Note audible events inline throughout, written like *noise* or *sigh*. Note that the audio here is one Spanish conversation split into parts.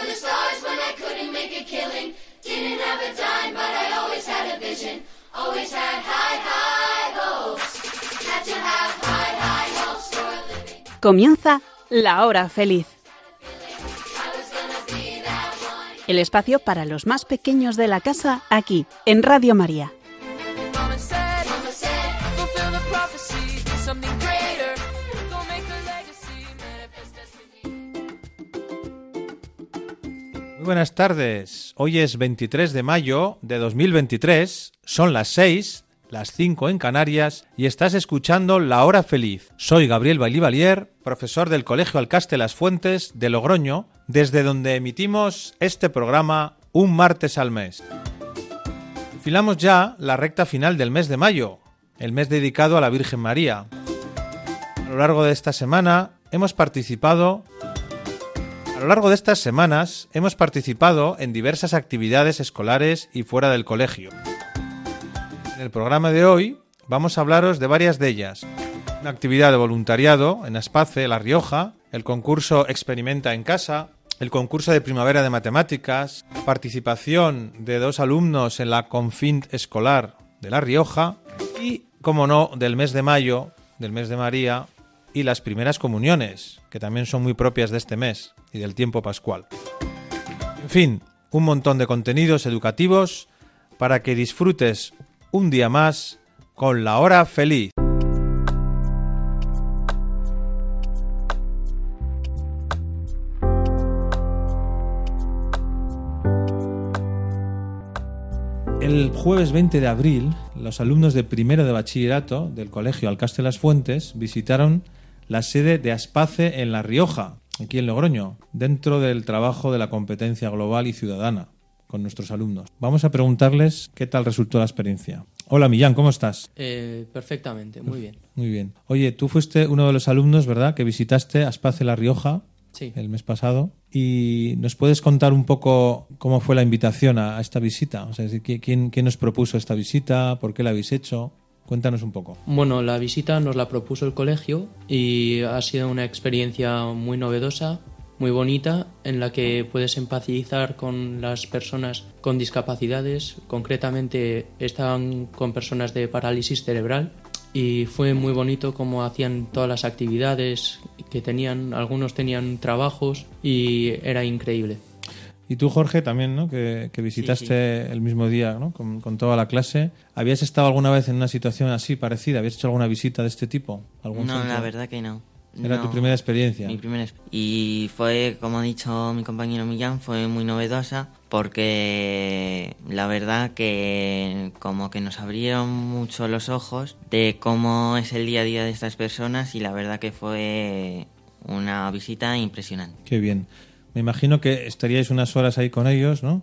for the stars when I couldn't make a killing. Didn't have a dime, but I always had a vision. Always had high, high hopes. Had to have high, high hopes for a living. Comienza La Hora Feliz, el espacio para los más pequeños de la casa aquí, en Radio María. Muy buenas tardes. Hoy es 23 de mayo de 2023. Son las 6, las 5 en Canarias y estás escuchando La Hora Feliz. Soy Gabriel Bailivalier, profesor del Colegio Alcaste Las Fuentes de Logroño, desde donde emitimos este programa un martes al mes. Filamos ya la recta final del mes de mayo, el mes dedicado a la Virgen María. A lo largo de esta semana hemos participado a lo largo de estas semanas hemos participado en diversas actividades escolares y fuera del colegio. En el programa de hoy vamos a hablaros de varias de ellas. Una actividad de voluntariado en Aspace, La Rioja, el concurso Experimenta en Casa, el concurso de primavera de matemáticas, participación de dos alumnos en la Confint escolar de La Rioja y, como no, del mes de mayo, del mes de María, y las primeras comuniones, que también son muy propias de este mes y del tiempo pascual. En fin, un montón de contenidos educativos para que disfrutes un día más con la hora feliz. El jueves 20 de abril, los alumnos de primero de bachillerato del colegio Alcaste Las Fuentes visitaron la sede de Aspace en La Rioja, aquí en Logroño, dentro del trabajo de la competencia global y ciudadana con nuestros alumnos. Vamos a preguntarles qué tal resultó la experiencia. Hola Millán, ¿cómo estás? Eh, perfectamente, muy bien. Muy bien. Oye, tú fuiste uno de los alumnos, ¿verdad?, que visitaste Aspace La Rioja Sí. el mes pasado. ¿Y nos puedes contar un poco cómo fue la invitación a, esta visita? O sea, ¿quién, ¿quién nos propuso esta visita? ¿Por qué la habéis hecho? Cuéntanos un poco. Bueno, la visita nos la propuso el colegio y ha sido una experiencia muy novedosa, muy bonita, en la que puedes empatizar con las personas con discapacidades. Concretamente, estaban con personas de parálisis cerebral y fue muy bonito cómo hacían todas las actividades que tenían. Algunos tenían trabajos y era increíble. Y tú, Jorge, también, ¿no? Que, que visitaste el mismo día, ¿no? Con, con toda la clase. ¿Habías estado alguna vez en una situación así, parecida? ¿Habías hecho alguna visita de este tipo? ¿Algún No, centro? la verdad que no. Era No. tu primera experiencia. Mi primera Y fue, como ha dicho mi compañero Millán, fue muy novedosa porque la verdad que como que nos abrieron mucho los ojos de cómo es el día a día de estas personas y la verdad que fue una visita impresionante. Qué bien. Me imagino que estaríais unas horas ahí con ellos, ¿no?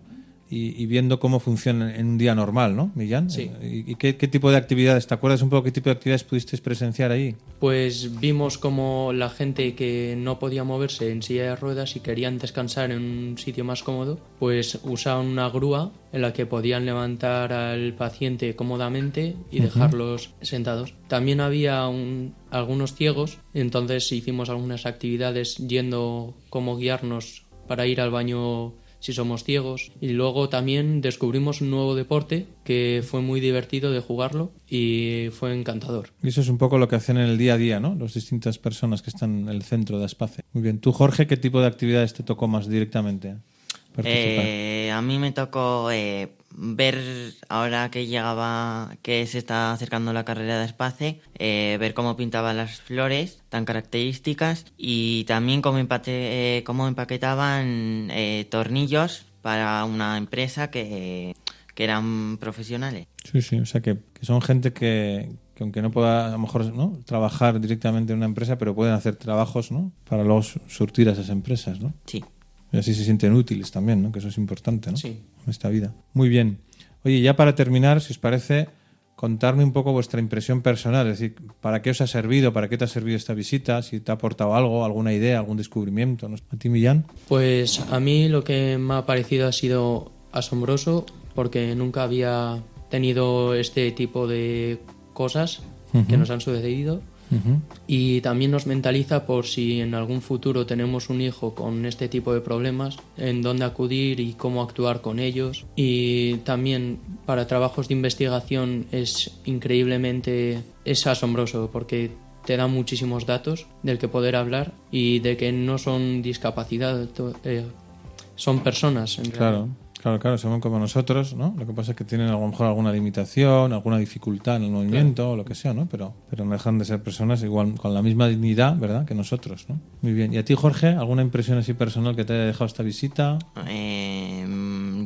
Y, y viendo cómo funcionan en un día normal, ¿no, Millán? Sí. ¿Y, y qué, qué tipo de actividades? ¿Te acuerdas un poco qué tipo de actividades pudisteis presenciar ahí? Pues vimos como la gente que no podía moverse en silla de ruedas y querían descansar en un sitio más cómodo, pues usaban una grúa en la que podían levantar al paciente cómodamente y dejarlos sentados. También había un- algunos ciegos, entonces hicimos algunas actividades yendo como guiarnos para ir al baño si somos ciegos. Y luego también descubrimos un nuevo deporte que fue muy divertido de jugarlo y fue encantador. Y eso es un poco lo que hacen en el día a día, ¿no? Las distintas personas que están en el centro de Aspace. Muy bien. ¿Tú, Jorge, qué tipo de actividades te tocó más directamente participar? Eh, a mí me tocó eh, ver ahora que llegaba, que se está acercando la carrera de Espace, eh, ver cómo pintaban las flores tan características y también cómo, empate, eh, cómo empaquetaban eh, tornillos para una empresa que, que eran profesionales. Sí, sí. O sea, que, que son gente que, que aunque no pueda a lo mejor ¿no? trabajar directamente en una empresa, pero pueden hacer trabajos, ¿no? Para luego su- surtir a esas empresas, ¿no? Sí. Y así se sienten útiles también, ¿no? Que eso es importante, ¿no? Sí. Esta vida. Muy bien. Oye, ya para terminar, si os parece, contarme un poco vuestra impresión personal, es decir, ¿para qué os ha servido, para qué te ha servido esta visita? Si te ha aportado algo, alguna idea, algún descubrimiento. ¿no? ¿A ti, Millán? Pues a mí lo que me ha parecido ha sido asombroso porque nunca había tenido este tipo de cosas que nos han sucedido Y también nos mentaliza por si en algún futuro tenemos un hijo con este tipo de problemas, en dónde acudir y cómo actuar con ellos. Y también para trabajos de investigación es increíblemente, es asombroso porque te da muchísimos datos del que poder hablar y de que no son discapacidad, eh, son personas. En realidad. claro, claro, son como nosotros, ¿no? Lo que pasa es que tienen a lo mejor alguna limitación, alguna dificultad en el movimiento o lo que sea, ¿no? Pero, pero no dejan de ser personas igual con la misma dignidad, ¿verdad? Que nosotros, ¿no? Muy bien. ¿Y a ti, Jorge, alguna impresión así personal que te haya dejado esta visita? Eh,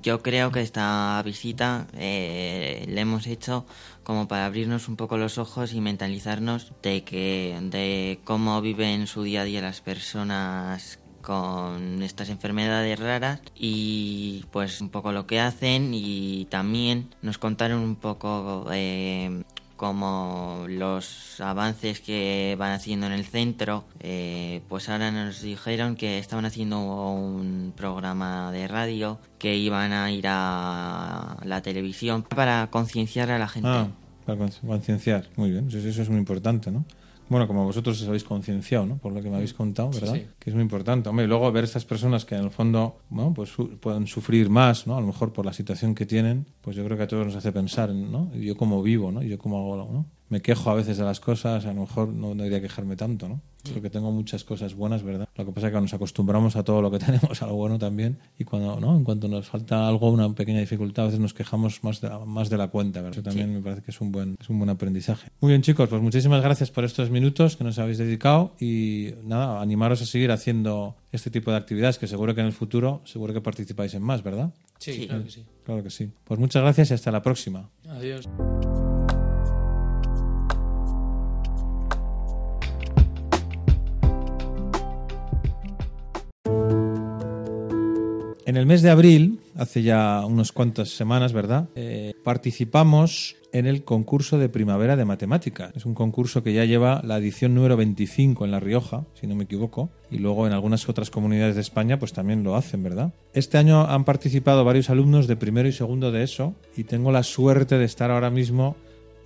yo creo que esta visita eh, la hemos hecho como para abrirnos un poco los ojos y mentalizarnos de que de cómo viven su día a día las personas con estas enfermedades raras y pues un poco lo que hacen y también nos contaron un poco eh, como los avances que van haciendo en el centro, eh, pues ahora nos dijeron que estaban haciendo un programa de radio, que iban a ir a la televisión para concienciar a la gente. Ah, para con- concienciar. Muy bien, eso es muy importante, ¿no? Bueno, como vosotros os habéis concienciado, ¿no? Por lo que me habéis contado, ¿verdad? sí. Que es muy importante. Hombre, y luego ver estas personas que en el fondo, bueno, pues su- pueden sufrir más, ¿no? A lo mejor por la situación que tienen, pues yo creo que a todos nos hace pensar, en, ¿no? Y yo cómo vivo, ¿no? Y yo cómo hago, ¿no? Me quejo a veces de las cosas, a lo mejor no debería quejarme tanto, ¿no? Porque tengo muchas cosas buenas, ¿verdad? Lo que pasa es que nos acostumbramos a todo lo que *laughs* tenemos, a lo bueno también, y cuando, ¿no? En cuanto nos falta algo, una pequeña dificultad, a veces nos quejamos más de la, más de la cuenta, ¿verdad? Eso también me parece que es un buen, es un buen aprendizaje. Muy bien, chicos, pues muchísimas gracias por estos minutos que nos habéis dedicado y nada, animaros a seguir haciendo este tipo de actividades que seguro que en el futuro, seguro que participáis en más, ¿verdad? Sí, Sí. claro que sí. Claro que sí. Pues muchas gracias y hasta la próxima. Adiós. En el mes de abril, hace ya unas cuantas semanas, ¿verdad? Eh, participamos en el concurso de primavera de matemáticas. Es un concurso que ya lleva la edición número 25 en La Rioja, si no me equivoco, y luego en algunas otras comunidades de España pues también lo hacen, ¿verdad? Este año han participado varios alumnos de primero y segundo de eso y tengo la suerte de estar ahora mismo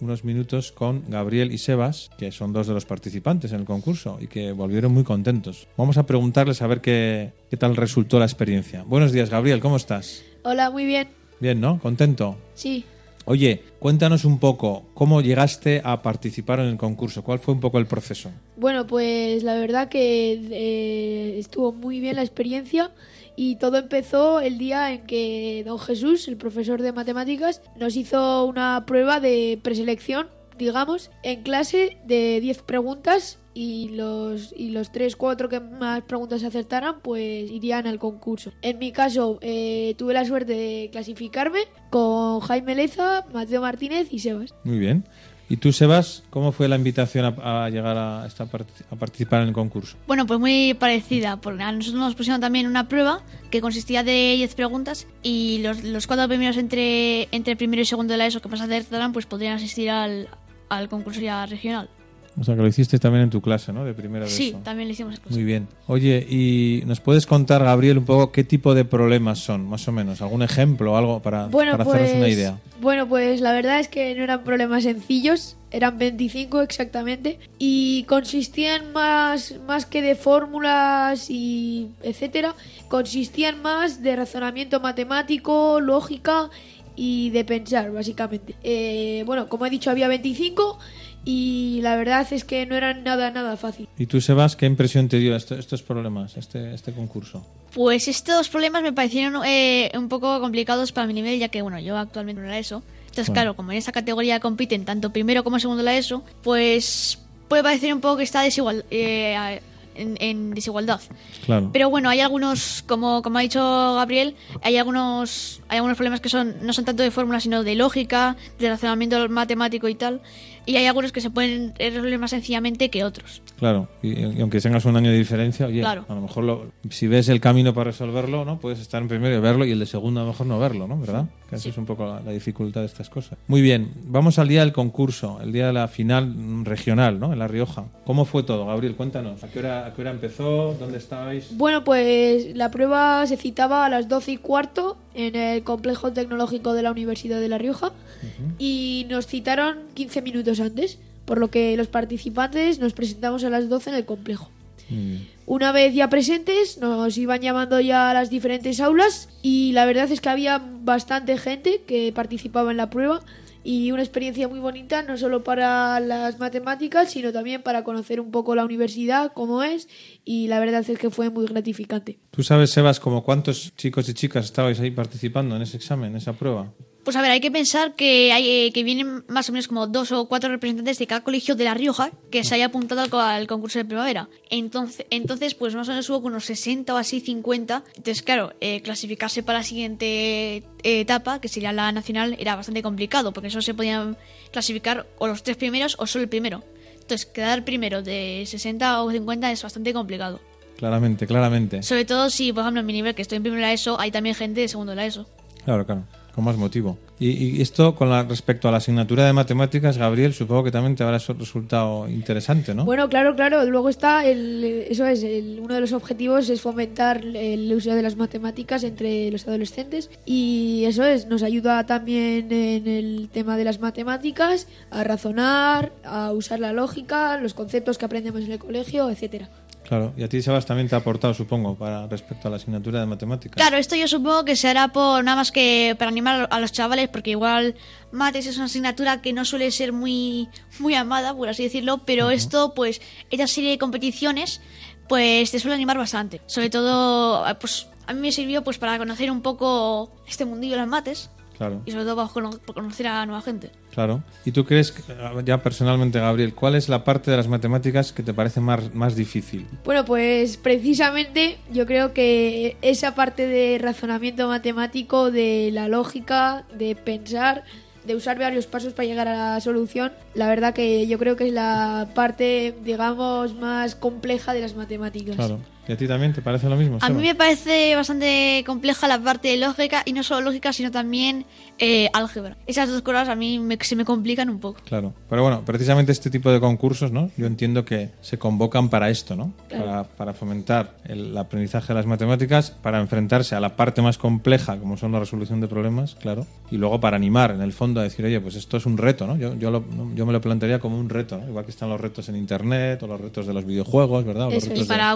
unos minutos con Gabriel y Sebas, que son dos de los participantes en el concurso y que volvieron muy contentos. Vamos a preguntarles a ver qué, qué tal resultó la experiencia. Buenos días, Gabriel, ¿cómo estás? Hola, muy bien. Bien, ¿no? ¿Contento? Sí. Oye, cuéntanos un poco cómo llegaste a participar en el concurso, cuál fue un poco el proceso. Bueno, pues la verdad que eh, estuvo muy bien la experiencia y todo empezó el día en que don Jesús, el profesor de matemáticas, nos hizo una prueba de preselección, digamos, en clase de 10 preguntas y los y los 3, 4 que más preguntas acertaran pues irían al concurso. En mi caso eh, tuve la suerte de clasificarme con Jaime Leza, Mateo Martínez y Sebas. Muy bien. ¿Y tú, Sebas, cómo fue la invitación a, llegar a, esta part- a participar en el concurso? Bueno, pues muy parecida, porque a nosotros nos pusieron también una prueba que consistía de 10 preguntas y los, los cuatro primeros entre, entre primero y segundo de la ESO que más acertaran pues podrían asistir al, al concurso ya regional. O sea, que lo hiciste también en tu clase, ¿no? De primero de Sí, eso. también lo hicimos. Muy bien. Oye, ¿y nos puedes contar, Gabriel, un poco qué tipo de problemas son, más o menos? ¿Algún ejemplo algo para, Bueno, para pues, hacernos una idea? Bueno, pues la verdad es que no eran problemas sencillos, eran 25 exactamente, y consistían más, más que de fórmulas y etcétera, consistían más de razonamiento matemático, lógica y de pensar, básicamente. Eh, bueno, como he dicho, había 25 y la verdad es que no eran nada, nada fácil. ¿Y tú, Sebas, qué impresión te dio esto- estos problemas, este, este concurso? Pues estos problemas me parecieron eh, un poco complicados para mi nivel, ya que bueno, yo actualmente no la ESO. Entonces, Bueno. claro, como en esa categoría compiten tanto primero como segundo la ESO, pues puede parecer un poco que está desigual, eh, en, en desigualdad. Claro. Pero bueno, hay algunos, como, como ha dicho Gabriel, hay algunos, hay algunos problemas que son no son tanto de fórmula, sino de lógica, de razonamiento matemático y tal. Y hay algunos que se pueden resolver más sencillamente que otros. Claro, y, y aunque tengas un año de diferencia, oye, Claro. a lo mejor lo- si ves el camino para resolverlo, ¿no? Puedes estar en primero y verlo y el de segundo a lo mejor no verlo, ¿no? ¿Verdad? Que esa es un poco la, la dificultad de estas cosas. Muy bien, vamos al día del concurso, el día de la final regional, ¿no? En La Rioja. ¿Cómo fue todo, Gabriel? Cuéntanos. ¿A qué hora, a qué hora empezó? ¿Dónde estabais? Bueno, pues la prueba se citaba a las 12 y cuarto en el complejo tecnológico de la Universidad de La Rioja y nos citaron 15 minutos antes por lo que los participantes nos presentamos a las 12 en el complejo. Mm. Una vez ya presentes, nos iban llamando ya a las diferentes aulas y la verdad es que había bastante gente que participaba en la prueba y una experiencia muy bonita no solo para las matemáticas, sino también para conocer un poco la universidad, cómo es y la verdad es que fue muy gratificante. ¿Tú sabes, Sebas, como cuántos chicos y chicas estabais ahí participando en ese examen, en esa prueba? Pues a ver, hay que pensar que hay eh, que vienen más o menos como dos o cuatro representantes de cada colegio de La Rioja que se haya apuntado al, co- al concurso de primavera. Entonces, entonces, pues más o menos hubo unos 60 o así 50. Entonces, claro, eh, clasificarse para la siguiente eh, etapa, que sería la nacional, era bastante complicado, porque solo se podían clasificar o los tres primeros o solo el primero. Entonces, quedar primero de 60 o 50 es bastante complicado. Claramente, claramente. Sobre todo si, por ejemplo, en mi nivel, que estoy en la ESO, hay también gente de segundo de la ESO. Claro, claro. Con más motivo. Y, esto con la, respecto a la asignatura de matemáticas, Gabriel, supongo que también te habrá resultado interesante, ¿no? Bueno, claro, claro. Luego está el, eso es el- uno de los objetivos es fomentar el uso de las matemáticas entre los adolescentes y eso es nos ayuda también en el tema de las matemáticas a razonar, a usar la lógica, los conceptos que aprendemos en el colegio, etcétera. Claro. Y a ti, Sebas, también te ha aportado, supongo, para respecto a la asignatura de matemáticas. Claro, esto yo supongo que se hará por nada más que para animar a los chavales, porque igual mates es una asignatura que no suele ser muy, muy amada, por así decirlo, pero esto, pues, esta serie de competiciones, pues te suele animar bastante. Sobre todo, pues, a mí me sirvió pues para conocer un poco este mundillo de los mates Claro, y sobre todo para conocer a nueva gente. Claro. ¿Y tú crees, que, ya personalmente, Gabriel, cuál es la parte de las matemáticas que te parece más, más difícil? Bueno, pues precisamente yo creo que esa parte de razonamiento matemático, de la lógica, de pensar, de usar varios pasos para llegar a la solución, la verdad que yo creo que es la parte, digamos, más compleja de las matemáticas. Claro. ¿Y a ti también te parece lo mismo? A mí Seba? me parece bastante compleja la parte de lógica, y no solo lógica, sino también eh, álgebra. Esas dos cosas a mí me- se me complican un poco. Claro, pero bueno, precisamente este tipo de concursos, ¿no? Yo entiendo que se convocan para esto, ¿no? Para, para fomentar el aprendizaje de las matemáticas, para enfrentarse a la parte más compleja, como son la resolución de problemas, claro, y luego para animar, en el fondo, a decir, oye, pues esto es un reto, ¿no? Yo, yo, lo- yo me lo plantearía como un reto, ¿no? Igual que están los retos en Internet o los retos de los videojuegos, ¿verdad? O los Eso retos Y para de-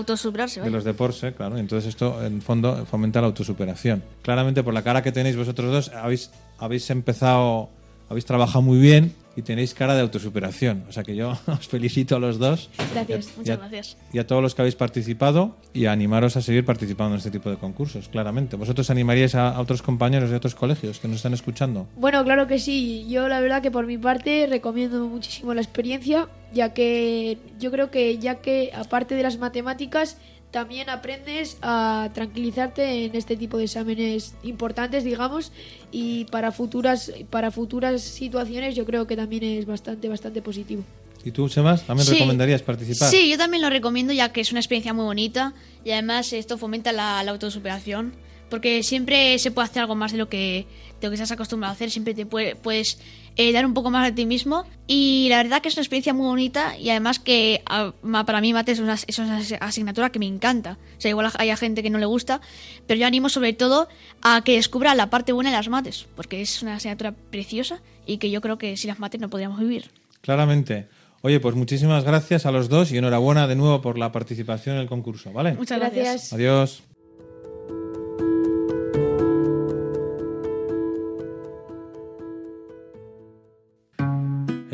de los deportes, claro. Y entonces esto, en fondo, fomenta la autosuperación. Claramente, por la cara que tenéis vosotros dos, habéis, habéis empezado, habéis trabajado muy bien y tenéis cara de autosuperación. O sea que yo *laughs* os felicito a los dos Gracias. a, Muchas gracias. y a todos los que habéis participado y a animaros a seguir participando en este tipo de concursos, claramente. ¿Vosotros animaríais a, a otros compañeros de otros colegios que nos están escuchando? Bueno, claro que sí. Yo la verdad que por mi parte recomiendo muchísimo la experiencia, ya que yo creo que ya que aparte de las matemáticas también aprendes a tranquilizarte en este tipo de exámenes importantes, digamos, y para futuras para futuras situaciones yo creo que también es bastante bastante positivo. ¿Y tú, Sebas, también Sí. recomendarías participar? Sí, yo también lo recomiendo ya que es una experiencia muy bonita y además esto fomenta la, la autosuperación porque siempre se puede hacer algo más de lo que, de lo que estás acostumbrado a hacer, siempre te puede- puedes eh, dar un poco más de ti mismo y la verdad que es una experiencia muy bonita y además que a- ma- para mí mates es una, es una asignatura que me encanta. O sea, igual hay gente que no le gusta, pero yo animo sobre todo a que descubra la parte buena de las mates porque es una asignatura preciosa y que yo creo que sin las mates no podríamos vivir. Claramente. Oye, pues muchísimas gracias a los dos y enhorabuena de nuevo por la participación en el concurso, ¿vale? Muchas gracias. Adiós.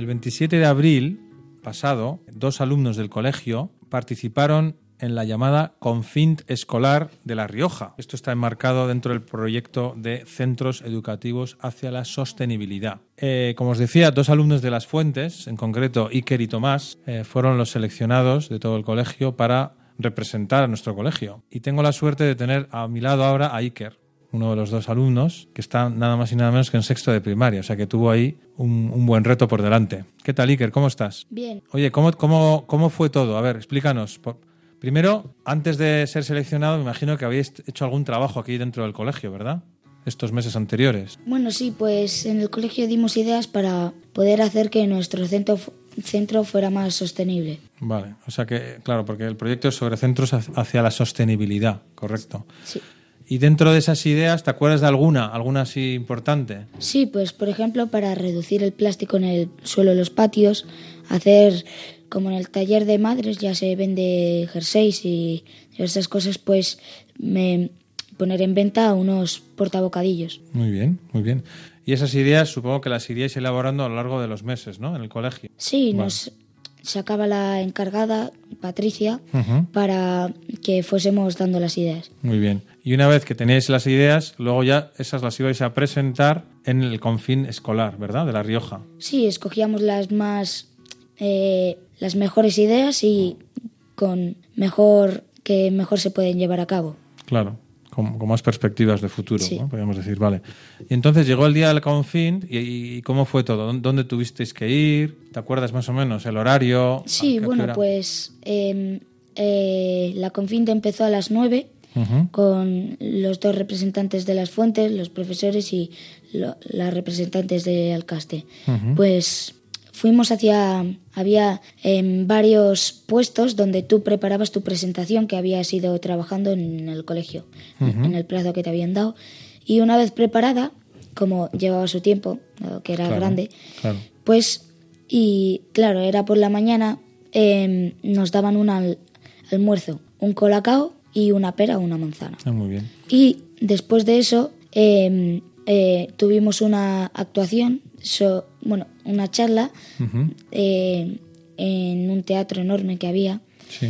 El 27 de abril pasado, dos alumnos del colegio participaron en la llamada Confint Escolar de La Rioja. Esto está enmarcado dentro del proyecto de Centros Educativos hacia la Sostenibilidad. Eh, como os decía, dos alumnos de Las Fuentes, en concreto Iker y Tomás, eh, fueron los seleccionados de todo el colegio para representar a nuestro colegio. Y tengo la suerte de tener a mi lado ahora a Iker, uno de los dos alumnos, que está nada más y nada menos que en sexto de primaria, o sea que tuvo ahí un, un buen reto por delante. ¿Qué tal, Iker? ¿Cómo estás? Bien, Oye, ¿cómo, cómo, cómo fue todo? A ver, explícanos. Primero, antes de ser seleccionado, me imagino que habéis hecho algún trabajo aquí dentro del colegio, ¿verdad? Estos meses anteriores. bueno, sí, pues en el colegio dimos ideas para poder hacer que nuestro centro, centro fuera más sostenible. Vale, o sea que, claro, porque el proyecto es sobre centros hacia la sostenibilidad, correcto. Sí. Y dentro de esas ideas, ¿te acuerdas de alguna? ¿Alguna así importante? Sí, pues por ejemplo para reducir el plástico en el suelo de los patios, hacer, como en el taller de madres ya se vende jerseys y diversas cosas, pues me poner en venta unos portabocadillos. Muy bien, muy bien. Y esas ideas supongo que las iríais elaborando a lo largo de los meses, ¿no? En el colegio. Sí, Vale. nos sacaba la encargada, Patricia, Ujú. para que fuésemos dando las ideas. Muy bien. Y una vez que teníais las ideas, luego ya esas las ibais a presentar en el confín escolar, ¿verdad? De La Rioja. Sí, escogíamos las más eh, las mejores ideas y con mejor que mejor se pueden llevar a cabo. Claro, con, con más perspectivas de futuro, Sí. ¿no? podríamos decir, vale. Y entonces llegó el día del confín y, y ¿cómo fue todo? ¿Dó- ¿Dónde tuvisteis que ir? ¿Te acuerdas más o menos el horario? Sí, ¿A qué bueno, pues eh, eh, la confinte empezó a las 9 Ujú. con los dos representantes de las fuentes, los profesores y lo- las representantes de Alcaste. Ujú. Pues fuimos hacia, había em, varios puestos donde tú preparabas tu presentación que habías ido trabajando en el colegio, en el plazo que te habían dado. Y una vez preparada, como llevaba su tiempo, que era Claro, grande, Claro. pues, y claro, era por la mañana, em, nos daban un al- almuerzo, un colacao y una pera o una manzana. Ah, muy bien. Y después de eso em, eh, tuvimos una actuación, so- bueno, una charla eh, en un teatro enorme que había, Sí.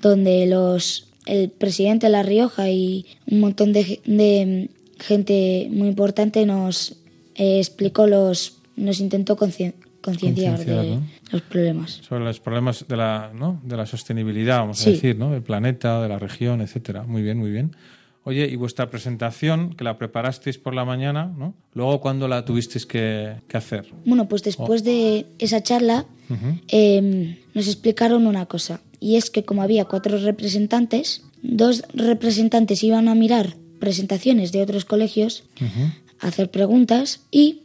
donde los el presidente de La Rioja y un montón de, de gente muy importante nos eh, explicó los, nos intentó concienciar de ¿no? los problemas. Sobre los problemas de la, ¿no? de la sostenibilidad, vamos Sí. a decir, ¿no? Del planeta, de la región, etcétera. Muy bien, muy bien. Oye, y vuestra presentación, que la preparasteis por la mañana, ¿no? Luego, ¿cuándo la tuvisteis que, que hacer? Bueno, pues después de esa charla eh, nos explicaron una cosa, y es que como había cuatro representantes, dos representantes iban a mirar presentaciones de otros colegios, Ujú. hacer preguntas y,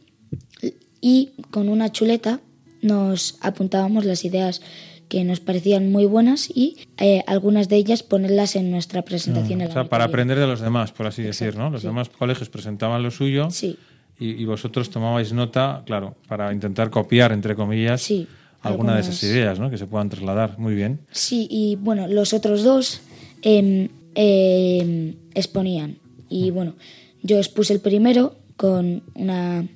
y con una chuleta nos apuntábamos las ideas que nos parecían muy buenas y eh, algunas de ellas ponerlas en nuestra presentación. en O sea, para aprender de los demás, por así decir, ¿no? Los sí. demás colegios presentaban lo suyo Sí. y, y vosotros tomabais nota, claro, para intentar copiar, entre comillas, Sí, alguna de algunas- esas ideas, ¿no? Que se puedan trasladar. Muy bien. Sí, y bueno, los otros dos em, em, exponían. Y bueno, yo expuse el primero con una, de-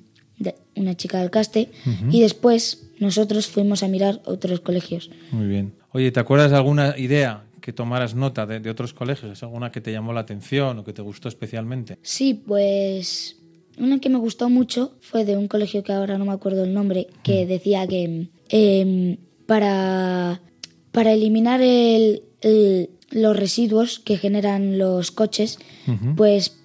una chica del caste y después nosotros fuimos a mirar otros colegios. Muy bien. Oye, ¿te acuerdas de alguna idea que tomaras nota de, de otros colegios? ¿Es alguna que te llamó la atención o que te gustó especialmente? Sí, pues una que me gustó mucho fue de un colegio que ahora no me acuerdo el nombre, que decía que em, para, para eliminar el- el- los residuos que generan los coches, pues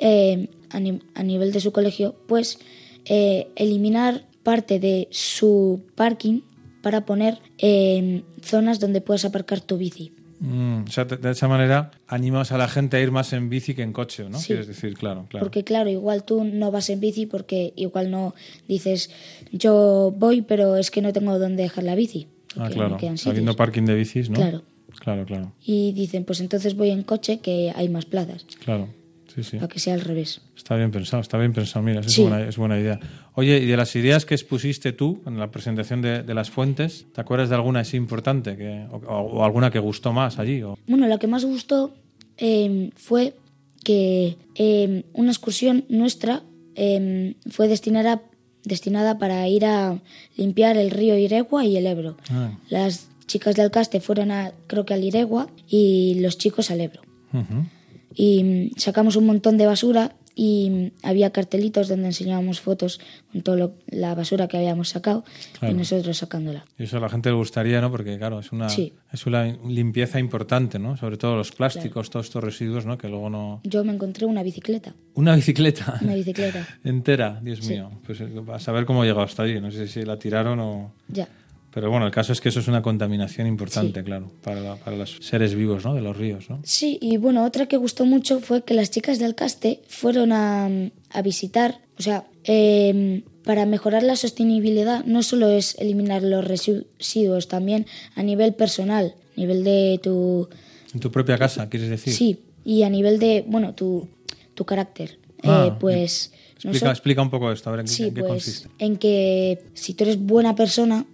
eh, a, ni- a nivel de su colegio, pues eh, eliminar parte de su parking para poner em, zonas donde puedas aparcar tu bici. Mm, o sea, de, esa manera animas a la gente a ir más en bici que en coche, ¿no? Sí. Quieres decir, claro, claro. Porque claro, igual tú no vas en bici porque igual no dices yo voy pero es que no tengo dónde dejar la bici. ah, claro. no Habiendo parking de bicis, ¿no? Claro. Claro, claro, Y dicen pues entonces voy en coche que hay más plazas, claro. Sí, sí. para que sea al revés. Está bien pensado, está bien pensado. Mira, Sí. es, buena, es buena idea. Oye, y de las ideas que expusiste tú en la presentación de, de las fuentes, ¿te acuerdas de alguna así importante que, o, o alguna que gustó más allí? O... Bueno, la que más gustó eh, fue que eh, una excursión nuestra eh, fue destinada, destinada para ir a limpiar el río Iregua y el Ebro. Ah. Las chicas de Alcaste fueron a, creo que al Iregua y los chicos al Ebro. Ujú. Y mm, sacamos un montón de basura y mm, había cartelitos donde enseñábamos fotos con toda la basura que habíamos sacado Claro. y nosotros sacándola. Y eso a la gente le gustaría, ¿no? Porque, claro, es una, Sí. es una limpieza importante, ¿no? Sobre todo los plásticos, todos estos residuos, ¿no? Que luego no... Yo me encontré una bicicleta, Una bicicleta. *laughs* una bicicleta, *laughs* Entera, Dios Sí. mío. Pues eh, a saber cómo ha llegado hasta allí. No sé si la tiraron o... ya. Pero bueno, el caso es que eso es una contaminación importante, Sí. claro, para, la- para los seres vivos, ¿no? De los ríos, ¿no? Sí, y bueno, otra que gustó mucho fue que las chicas del Caste fueron a, a visitar, o sea, eh, para mejorar la sostenibilidad no solo es eliminar los residuos, también a nivel personal, a nivel de tu En tu propia casa, ¿quieres decir? Sí, y a nivel de, bueno, tu, tu carácter. Ah, Eh, pues... no Explica, so- explica un poco esto, a ver en, qué- en qué pues consiste. en que si tú eres buena persona,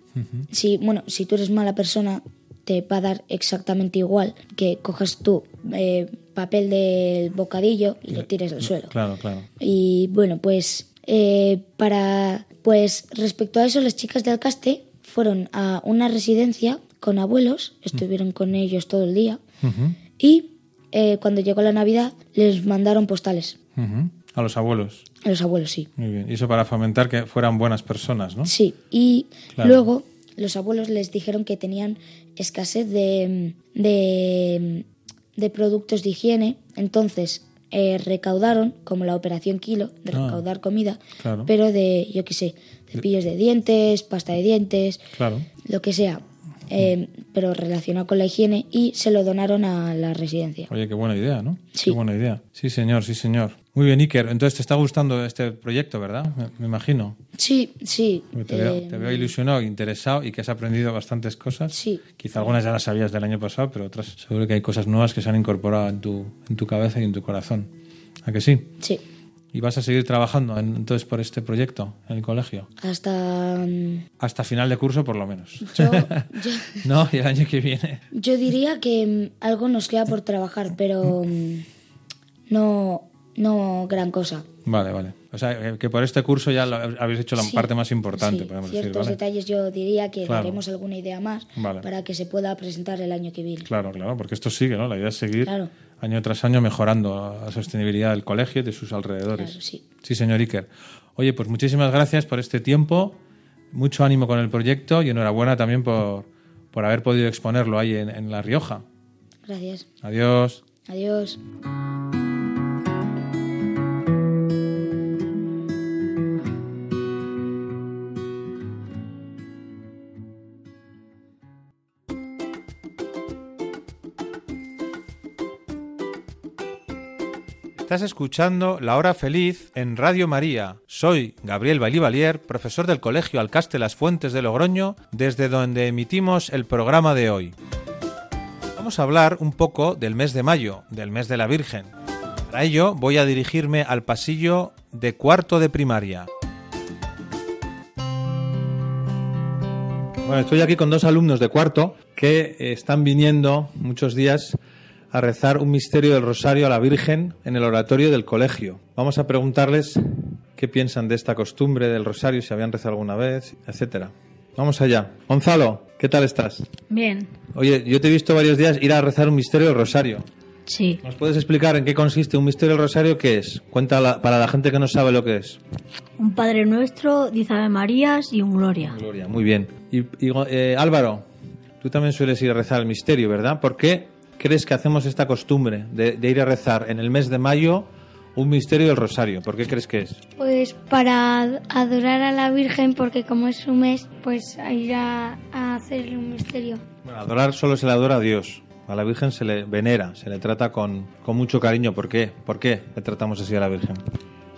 si, bueno, si tú eres mala persona, te va a dar exactamente igual que cojas tú eh, papel del bocadillo y lo tires al suelo. Claro, claro. Y bueno, pues eh, para pues respecto a eso, las chicas de Alcaste fueron a una residencia con abuelos, estuvieron con ellos todo el día y eh, cuando llegó la Navidad les mandaron postales. A los abuelos. A los abuelos, sí. Muy bien. Y eso para fomentar que fueran buenas personas, ¿no? Sí, y Claro. luego los abuelos les dijeron que tenían escasez de, de, de productos de higiene, entonces eh, recaudaron, como la operación Kilo, de Ah, recaudar comida, claro. pero de, yo qué sé, cepillos de dientes, pasta de dientes, Claro. lo que sea, eh, pero relacionado con la higiene, y se lo donaron a la residencia. Oye, qué buena idea, ¿no? Sí. Qué buena idea. Sí, señor, sí, señor. Muy bien, Iker. Entonces te está gustando este proyecto, ¿verdad? Me, me imagino. Sí, sí. Te, veo, eh, te veo ilusionado, interesado y que has aprendido bastantes cosas. Sí. Quizá algunas ya las sabías del año pasado, pero otras seguro que hay cosas nuevas que se han incorporado en tu, en tu cabeza y en tu corazón. ¿A que sí? Sí. ¿Y vas a seguir trabajando en- entonces por este proyecto en el colegio? Hasta... mm, Hasta final de curso, por lo menos. Yo, yo, *laughs* no, y el año que viene. Yo diría que mm, algo nos queda por trabajar, pero mm, no, no gran cosa. Vale, vale. O sea, que- que por este curso ya lo habéis hecho la Sí, parte más importante, sí, podemos decir, ciertos ¿vale? detalles yo diría que Claro. daremos alguna idea más Vale. para que se pueda presentar el año que viene. Claro, claro, porque esto sigue, ¿no? La idea es seguir Claro. Año tras año mejorando la sostenibilidad del colegio y de sus alrededores. Claro, sí. Sí, señor Iker. Oye, pues muchísimas gracias por este tiempo, mucho ánimo con el proyecto y enhorabuena también por, por haber podido exponerlo ahí en, en La Rioja. Gracias. Adiós. Adiós. Estás escuchando La Hora Feliz en Radio María. Soy Gabriel Bailivalier, profesor del Colegio Alcaste Las Fuentes de Logroño, desde donde emitimos el programa de hoy. Vamos a hablar un poco del mes de mayo, del mes de la Virgen. Para ello voy a dirigirme al pasillo de cuarto de primaria. Bueno, estoy aquí con dos alumnos de cuarto que están viniendo muchos días a rezar un misterio del rosario a la Virgen en el oratorio del colegio. Vamos a preguntarles qué piensan de esta costumbre del rosario, si habían rezado alguna vez, etcétera. Vamos allá. Gonzalo, ¿qué tal estás? Bien, Oye, yo te he visto varios días ir a rezar un misterio del rosario. sí. ¿Nos puedes explicar en qué consiste un misterio del rosario? ¿Qué es? Cuenta para la gente que no sabe lo que es. Un Padre Nuestro, diez Ave Marías y un Gloria. Gloria, muy bien. Y, y, eh, Álvaro, tú también sueles ir a rezar el misterio, ¿verdad? ¿Por qué crees que hacemos esta costumbre de, de ir a rezar en el mes de mayo un misterio del rosario? ¿Por qué crees que es? Pues para adorar a la Virgen, porque como es su mes, pues a ir a, a hacerle un misterio. Bueno, adorar solo se le adora a Dios. A la Virgen se le venera, se le trata con, con mucho cariño. ¿Por qué? ¿Por qué le tratamos así a la Virgen?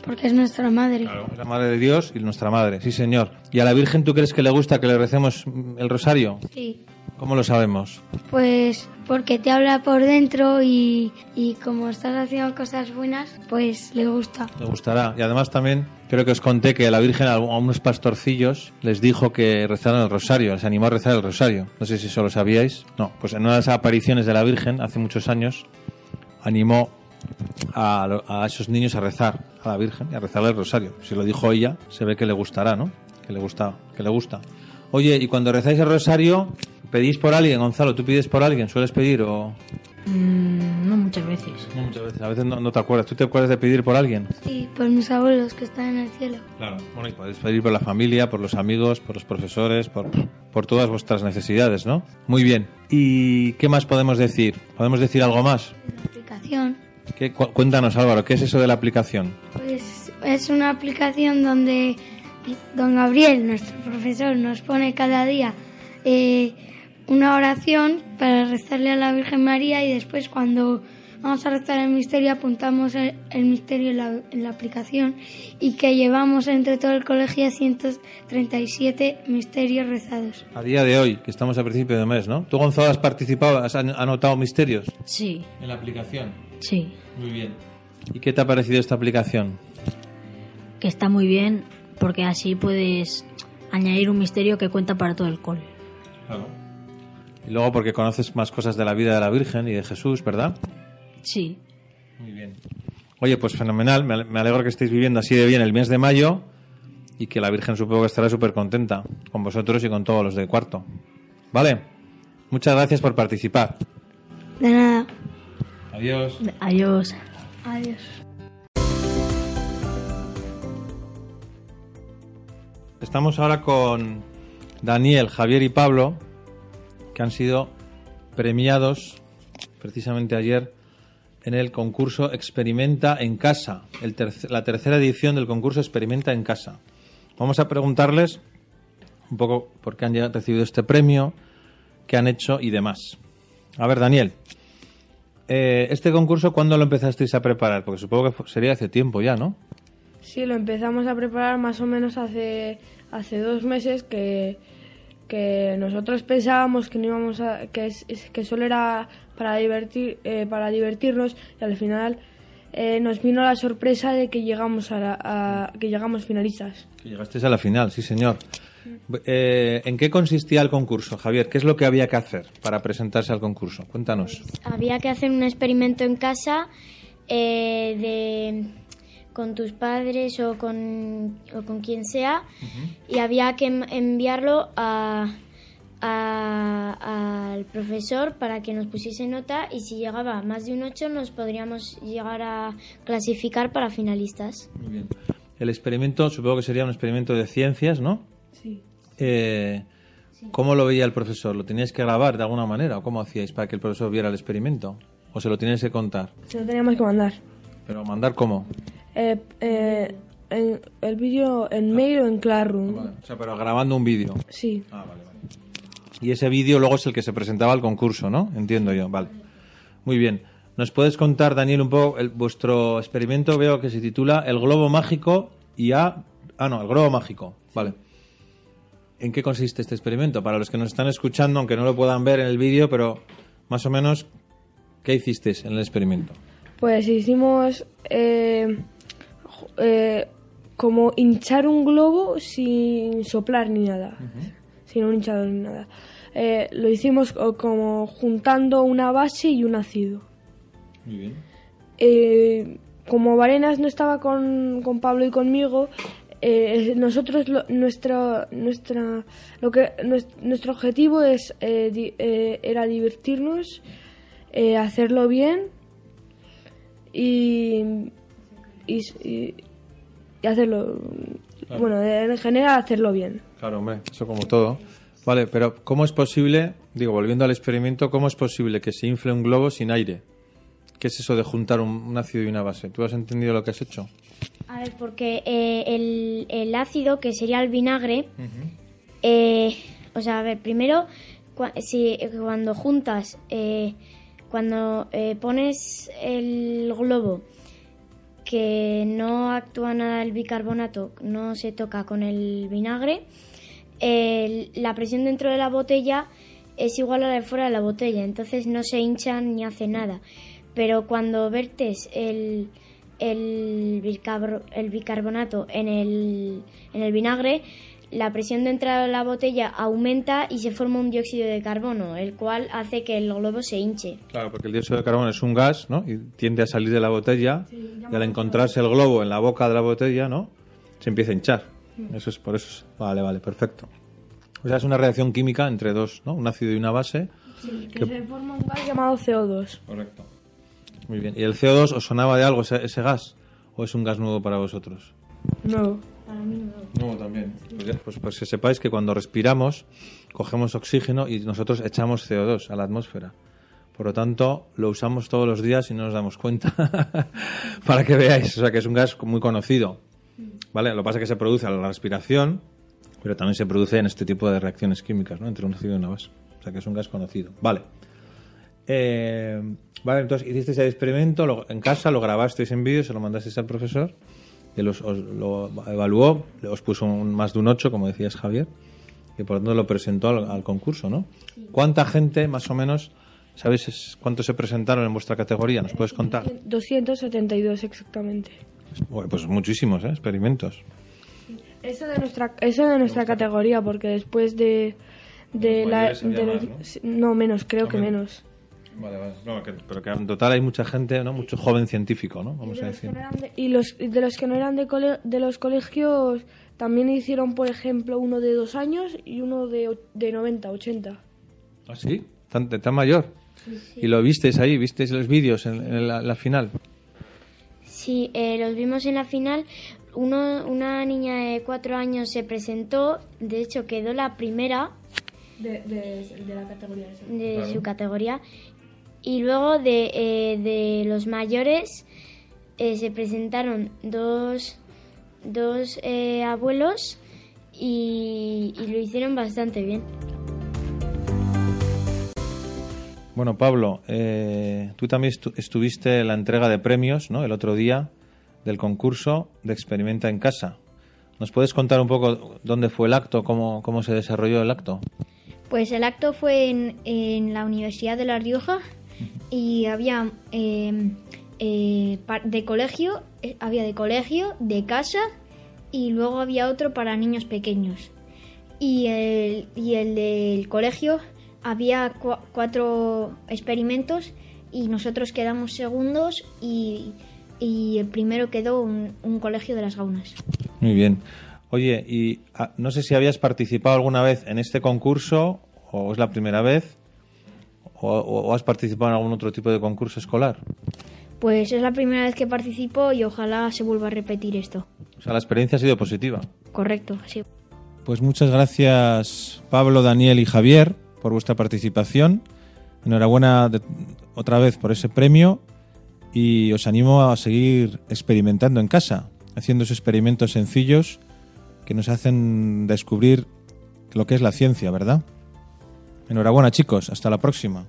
Porque es nuestra madre. Es la madre de Dios y nuestra madre, sí señor. ¿Y a la Virgen tú crees que le gusta que le recemos el rosario? Sí. ¿Cómo lo sabemos? Pues porque te habla por dentro y, y como estás haciendo cosas buenas, pues le gusta. Le gustará. Y además también creo que os conté que la Virgen a unos pastorcillos les dijo que rezaran el rosario, les animó a rezar el rosario. No sé si eso lo sabíais. No, pues en una de las apariciones de la Virgen hace muchos años animó a, a esos niños a rezar a la Virgen y a rezar el rosario. Si lo dijo ella, se ve que le gustará, ¿no? Que le gusta, que le gusta. Oye, y cuando rezáis el rosario, ¿pedís por alguien, Gonzalo? ¿Tú pides por alguien? ¿Sueles pedir o...? Mm, no muchas veces. No, muchas veces. A veces no, no te acuerdas. ¿Tú te acuerdas de pedir por alguien? Sí, por mis abuelos que están en el cielo. Claro. Bueno, y podéis pedir por la familia, por los amigos, por los profesores, por, por todas vuestras necesidades, ¿no? Muy bien. ¿Y qué más podemos decir? ¿Podemos decir algo más? La aplicación. ¿Qué- cu- cuéntanos, Álvaro, ¿qué es eso de la aplicación? Pues es una aplicación donde don Gabriel, nuestro profesor, nos pone cada día eh, una oración para rezarle a la Virgen María y después cuando vamos a rezar el misterio apuntamos el, el misterio en la, en la aplicación y que llevamos entre todo el colegio 137 misterios rezados. A día de hoy, que estamos a principio de mes, ¿no? ¿Tú, Gonzalo, has participado, has an- anotado misterios Sí, en la aplicación? sí. Muy bien. ¿Y qué te ha parecido esta aplicación? Que está muy bien porque así puedes añadir un misterio que cuenta para todo el cole. Y luego porque conoces más cosas de la vida de la Virgen y de Jesús, ¿verdad? Sí. Muy bien. Oye, pues fenomenal. Me alegro que estéis viviendo así de bien el mes de mayo y que la Virgen supongo que estará súper contenta con vosotros y con todos los de cuarto. ¿Vale? Muchas gracias por participar. De nada. Adiós. Adiós. Adiós. Estamos ahora con Daniel, Javier y Pablo, que han sido premiados precisamente ayer en el concurso Experimenta en Casa, la tercera edición del concurso Experimenta en Casa. Vamos a preguntarles un poco por qué han recibido este premio, qué han hecho y demás. A ver, Daniel, eh, este concurso, ¿cuándo lo empezasteis a preparar? Porque supongo que sería hace tiempo ya, ¿no? Sí, lo empezamos a preparar más o menos hace, hace dos meses que, que nosotros pensábamos que no íbamos a, que, es, que solo era para divertir eh, para divertirnos y al final eh, nos vino la sorpresa de que llegamos a, la- a- que llegamos finalistas. Que llegasteis a la final, sí, señor. Eh, ¿En qué consistía el concurso, Javier? ¿Qué es lo que había que hacer para presentarse al concurso? Cuéntanos. Había que hacer un experimento en casa eh, de con tus padres o con, o con quien sea y había que enviarlo a, a- al profesor para que nos pusiese nota y si llegaba a más de un 8 nos podríamos llegar a clasificar para finalistas. Muy bien. El experimento, supongo que sería un experimento de ciencias, ¿no? Sí. Eh, ¿Cómo lo veía el profesor? ¿Lo teníais que grabar de alguna manera? ¿O cómo hacíais para que el profesor viera el experimento? ¿O se lo teníais que contar? Se lo teníamos que mandar. ¿Pero mandar cómo? Eh, eh, en el vídeo en mail o en Classroom. O sea, pero grabando un vídeo. Sí. Ah, vale, vale. Y ese vídeo luego es el que se presentaba al concurso, ¿no? Entiendo yo, vale. Muy bien. ¿Nos puedes contar, Daniel, un poco el- vuestro experimento? Veo que se titula El globo mágico y a... Ah, no, el globo mágico. Vale. ¿En qué consiste este experimento? Para los que nos están escuchando, aunque no lo puedan ver en el vídeo, pero más o menos, ¿qué hicisteis en el experimento? Pues hicimos eh, eh, como hinchar un globo sin soplar ni nada, sin un hinchador ni nada. Eh, lo hicimos co- como juntando una base y un ácido. Muy bien. Eh, como Varenas no estaba con, con Pablo y conmigo, eh, nosotros lo, nuestra, nuestra, lo que, nues- nuestro objetivo es, eh, di- eh, era divertirnos, hacerlo bien y, y, y- y hacerlo, Claro. bueno, en general hacerlo bien. Claro, hombre, eso como todo. Vale, pero ¿cómo es posible, digo, volviendo al experimento, cómo es posible que se infle un globo sin aire? ¿Qué es eso de juntar un, un ácido y una base? ¿Tú has entendido lo que has hecho? A ver, porque eh, el, el ácido, que sería el vinagre, eh, o sea, a ver, primero, si, cuando juntas, eh, cuando eh, pones el globo, que no actúa nada el bicarbonato, no se toca con el vinagre, la presión dentro de la botella es igual a la de fuera de la botella, entonces no se hincha ni hace nada. Pero cuando vertes el, el bicarbonato en el, en el vinagre, la presión dentro de la botella aumenta y se forma un dióxido de carbono, el cual hace que el globo se hinche. Claro, porque el dióxido de carbono es un gas, ¿no? Y tiende a salir de la botella y al encontrarse el globo en la boca de la botella, ¿no? Se empieza a hinchar. Eso es por eso. es- Vale, vale, perfecto. O sea, es una reacción química entre dos, ¿no? Un ácido y una base. Que se forma un gas llamado CO2. Correcto. Muy bien. ¿Y el CO2 os sonaba de algo ese, ese gas? ¿O es un gas nuevo para vosotros? No. Nuevo también. Pues, pues, pues que sepáis que cuando respiramos, cogemos oxígeno y nosotros echamos CO2 a la atmósfera. Por lo tanto, lo usamos todos los días y no nos damos cuenta. *laughs* Para que veáis, o sea que es un gas muy conocido. ¿Vale? Lo que pasa es que se produce a la respiración, pero también se produce en este tipo de reacciones químicas, ¿no? Entre un ácido y una base. O sea que es un gas conocido. Vale. Eh, vale, entonces hicisteis el experimento lo- en casa, lo grabasteis en vídeo, se lo mandasteis al profesor, que los- os lo evaluó, os puso un- más de un 8, como decías Javier, y por lo tanto lo presentó al, al concurso, ¿no? ¿Cuánta gente, más o menos, sabéis cuántos se presentaron en vuestra categoría? ¿Nos puedes contar? 272 exactamente. Bueno, pues muchísimos, ¿eh? Experimentos. Eso de nuestra, eso de nuestra categoría, porque después de, de la... de los- ¿no? sí, no, menos, creo que menos. menos. Vale, vale. No, que- pero que en total hay mucha gente, ¿no? Mucho joven científico, ¿no? Y Vamos a decir. no eran de- y los de los que no eran de, cole- de los colegios también hicieron, por ejemplo, uno de dos años y uno de, o- de 90, 80. ¿Ah, sí? ¿Tan, tan mayor? ¿Y lo visteis ahí? ¿Visteis los vídeos en, en la, la final? Sí, eh, los vimos en la final. Uno, una niña de cuatro años se presentó, de hecho quedó la primera De, de, de la categoría esa. de Claro. su categoría. Y luego de, eh, de los mayores eh, se presentaron dos, dos eh, abuelos y, y lo hicieron bastante bien. Bueno, Pablo, eh, tú también estu- estuviste en la entrega de premios, ¿no? El otro día del concurso de Experimenta en Casa. ¿Nos puedes contar un poco dónde fue el acto, cómo, cómo se desarrolló el acto? Pues el acto fue en, en la Universidad de La Rioja y había eh, eh, de colegio, eh, había de colegio, de casa y luego había otro para niños pequeños. Y el, y el del colegio había cua- cuatro experimentos y nosotros quedamos segundos y, y el primero quedó un, un colegio de las gaunas. Muy bien. Oye, y ah, no sé si habías participado alguna vez en este concurso o es la primera vez o, o- o has participado en algún otro tipo de concurso escolar. Pues es la primera vez que participo y ojalá se vuelva a repetir esto. O sea, la experiencia ha sido positiva. Correcto, sí. Pues muchas gracias Pablo, Daniel y Javier por vuestra participación. Enhorabuena de- otra vez por ese premio y os animo a seguir experimentando en casa, haciendo esos experimentos sencillos que nos hacen descubrir lo que es la ciencia, ¿verdad? Enhorabuena chicos, hasta la próxima.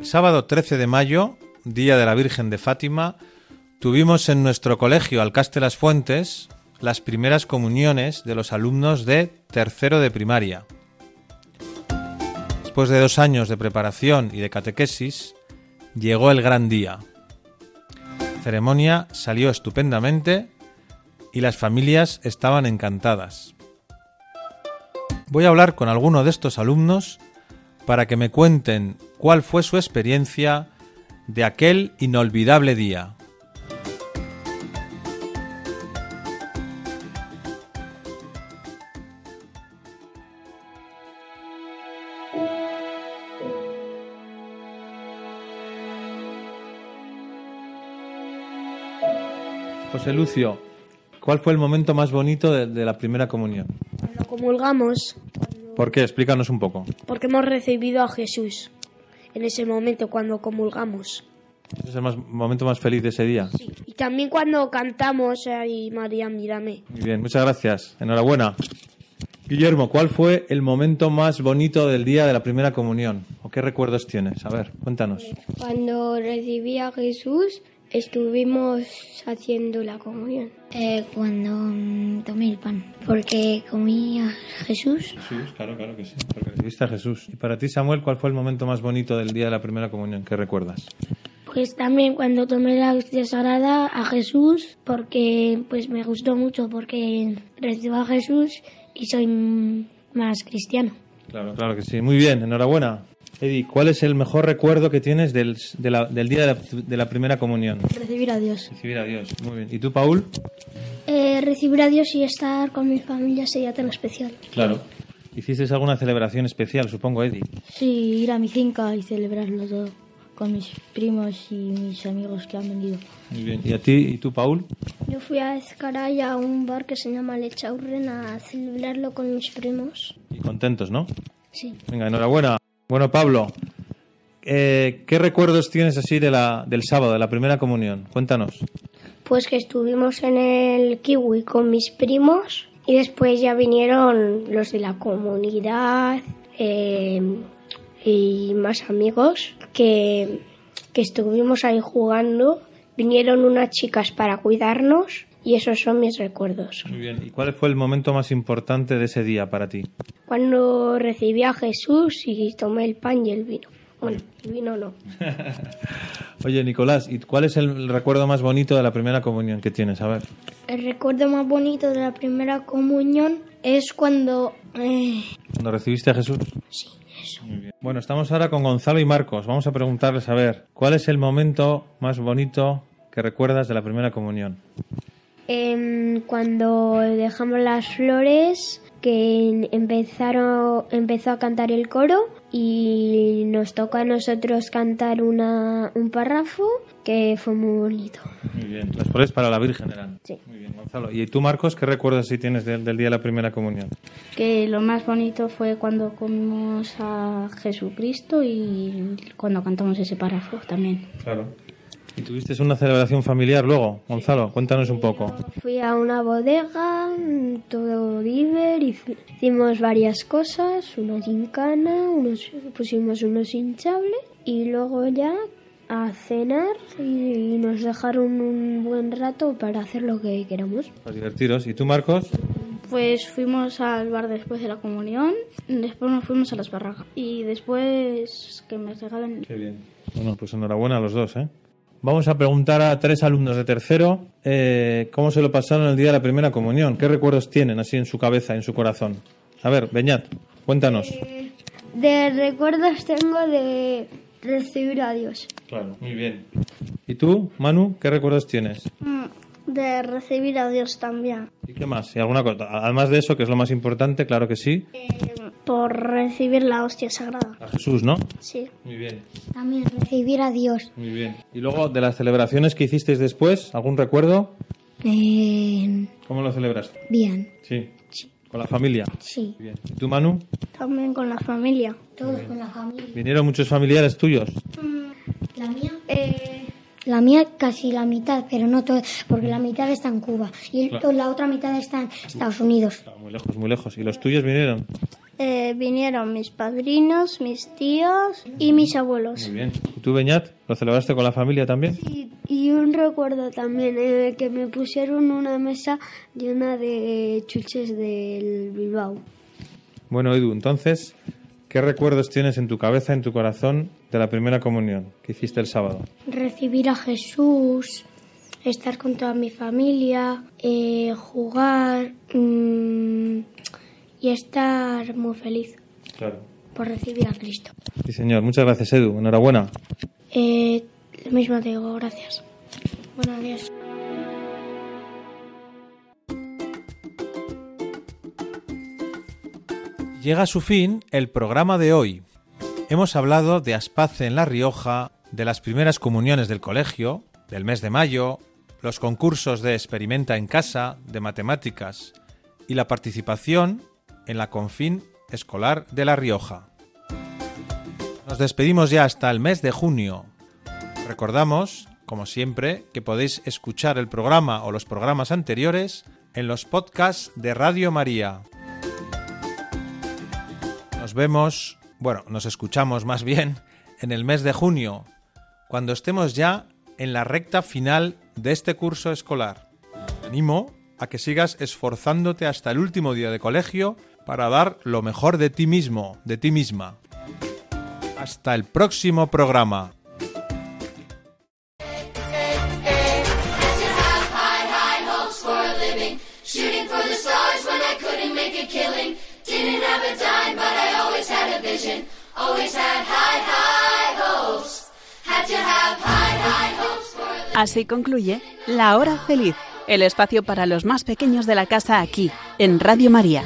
Sábado 13 de mayo, Día de la Virgen de Fátima, tuvimos en nuestro colegio Alcaste Las Fuentes las primeras comuniones de los alumnos de tercero de primaria. Después de dos años de preparación y de catequesis, llegó el gran día. Ceremonia salió estupendamente y las familias estaban encantadas. Voy a hablar con alguno de estos alumnos para que me cuenten cuál fue su experiencia de aquel inolvidable día. José Lucio, ¿cuál fue el momento más bonito de, de la primera comunión? Cuando comulgamos, ¿Por qué? Explícanos un poco. porque hemos recibido a Jesús en ese momento cuando comulgamos. Ese es el más- momento más feliz de ese día. Y también cuando cantamos, ay María, mírame. Muy bien, muchas gracias. Enhorabuena. Guillermo, ¿cuál fue el momento más bonito del día de la primera comunión? ¿O qué recuerdos tienes? A ver, cuéntanos. Cuando recibí a Jesús, estuvimos haciendo la comunión. Eh, cuando mm, tomé el pan, porque comí a Jesús. Jesús, claro, claro que sí. Porque recibiste a Jesús. Y para ti, Samuel, ¿cuál fue el momento más bonito del día de la primera comunión? ¿Qué recuerdas? Pues también cuando tomé la hostia sagrada a Jesús, porque pues me gustó mucho, porque recibo a Jesús y soy mm, más cristiano. Claro, claro que sí. Muy bien, enhorabuena. Eddie, ¿cuál es el mejor recuerdo que tienes del, de la- del día de la, de la primera comunión? Recibir a Dios. Recibir a Dios. Muy bien. ¿Y tú, Paul? Eh, recibir a Dios y estar con mi familia sería tan especial. Claro. ¿Hiciste alguna celebración especial, supongo, Eddie? Sí, ir a mi finca y celebrarlo todo con mis primos y mis amigos que han venido. Muy bien. ¿Y a ti, y tú, Paul? Yo fui a Ezcaray a un bar que se llama Lechaurren a celebrarlo con mis primos. Y contentos, ¿no? Sí. Venga, enhorabuena. Bueno, Pablo, eh, ¿qué recuerdos tienes así de la, del sábado, de la primera comunión? Cuéntanos. Pues que estuvimos en el kiwi con mis primos y después ya vinieron los de la comunidad eh, y más amigos que, que estuvimos ahí jugando. Vinieron unas chicas para cuidarnos y esos son mis recuerdos. Muy bien. ¿Y cuál fue el momento más importante de ese día para ti? Cuando recibí a Jesús y tomé el pan y el vino. Bueno, el vino no. *laughs* Oye, Nicolás, ¿y cuál es el recuerdo más bonito de la primera comunión que tienes? A ver. El recuerdo más bonito de la primera comunión es cuando... eh, ¿Cuando recibiste a Jesús? Sí, eso. Muy bien. Bueno, estamos ahora con Gonzalo y Marcos. Vamos a preguntarles a ver, ¿cuál es el momento más bonito que recuerdas de la primera comunión? Em, cuando dejamos las flores, que empezaron, empezó a cantar el coro y nos toca a nosotros cantar una, un párrafo que fue muy bonito. Muy bien. Las flores para la Virgen eran. Sí. Muy bien, Gonzalo. ¿Y tú, Marcos, qué recuerdas si tienes del, del día de la primera comunión? Que lo más bonito fue cuando comimos a Jesucristo y cuando cantamos ese párrafo también. Claro. ¿Y tuviste una celebración familiar luego? Gonzalo, cuéntanos un poco. Fui a una bodega, todo diver, hici- hicimos varias cosas, una gincana, unos, pusimos unos hinchables y luego ya a cenar y, nos dejaron un buen rato para hacer lo que queramos. Para divertiros. ¿Y tú, Marcos? Pues fuimos al bar después de la comunión, después nos fuimos a las barracas y después que me regalen... Qué bien. Bueno, pues enhorabuena a los dos, ¿eh? Vamos a preguntar a tres alumnos de tercero eh, cómo se lo pasaron el día de la primera comunión. ¿Qué recuerdos tienen así en su cabeza, en su corazón? A ver, Beñat, cuéntanos. De recuerdos tengo de recibir a Dios. Claro, muy bien. ¿Y tú, Manu, qué recuerdos tienes? De recibir a Dios también. ¿Y qué más? ¿Y alguna cosa? Además de eso, que es lo más importante, claro que sí, Por recibir la hostia sagrada. a Jesús, ¿no? Sí. Muy bien, También recibir a Dios. muy bien. ¿Y luego de las celebraciones que hicisteis después, algún recuerdo? ¿Cómo lo celebraste? bien. Sí. ¿Con la familia? Sí. Bien. ¿Y tú, Manu? También con la familia. Todos con la familia. ¿Vinieron muchos familiares tuyos? La mía. La mía casi la mitad, pero no todo, porque la mitad está en Cuba y el- Claro. la otra mitad está en Estados Unidos. Muy lejos, muy lejos. ¿Y los tuyos vinieron? Eh, vinieron mis padrinos, mis tíos y mis abuelos. Muy bien. ¿Y tú, Beñat? ¿Lo celebraste con la familia también? Y un recuerdo también, eh, que me pusieron una mesa llena de chuches del Bilbao. Bueno, Edu, entonces, ¿qué recuerdos tienes en tu cabeza, en tu corazón, de la primera comunión que hiciste el sábado? Recibir a Jesús, estar con toda mi familia, eh, jugar mm, y estar muy feliz Claro. por recibir a Cristo. Sí, señor. Muchas gracias, Edu. Enhorabuena. Eh, lo mismo te digo, gracias. Bueno, adiós. Llega a su fin el programa de hoy. Hemos hablado de Aspace en La Rioja, de las primeras comuniones del colegio, del mes de mayo, los concursos de Experimenta en Casa, de matemáticas y la participación en la Confín Escolar de La Rioja. Nos despedimos ya hasta el mes de junio. Recordamos, como siempre, que podéis escuchar el programa o los programas anteriores en los podcasts de Radio María. Nos vemos, bueno, nos escuchamos más bien en el mes de junio, cuando estemos ya en la recta final de este curso escolar. Te animo a que sigas esforzándote hasta el último día de colegio para dar lo mejor de ti mismo, de ti misma. Hasta el próximo programa. Así concluye La Hora Feliz, el espacio para los más pequeños de la casa aquí, en Radio María.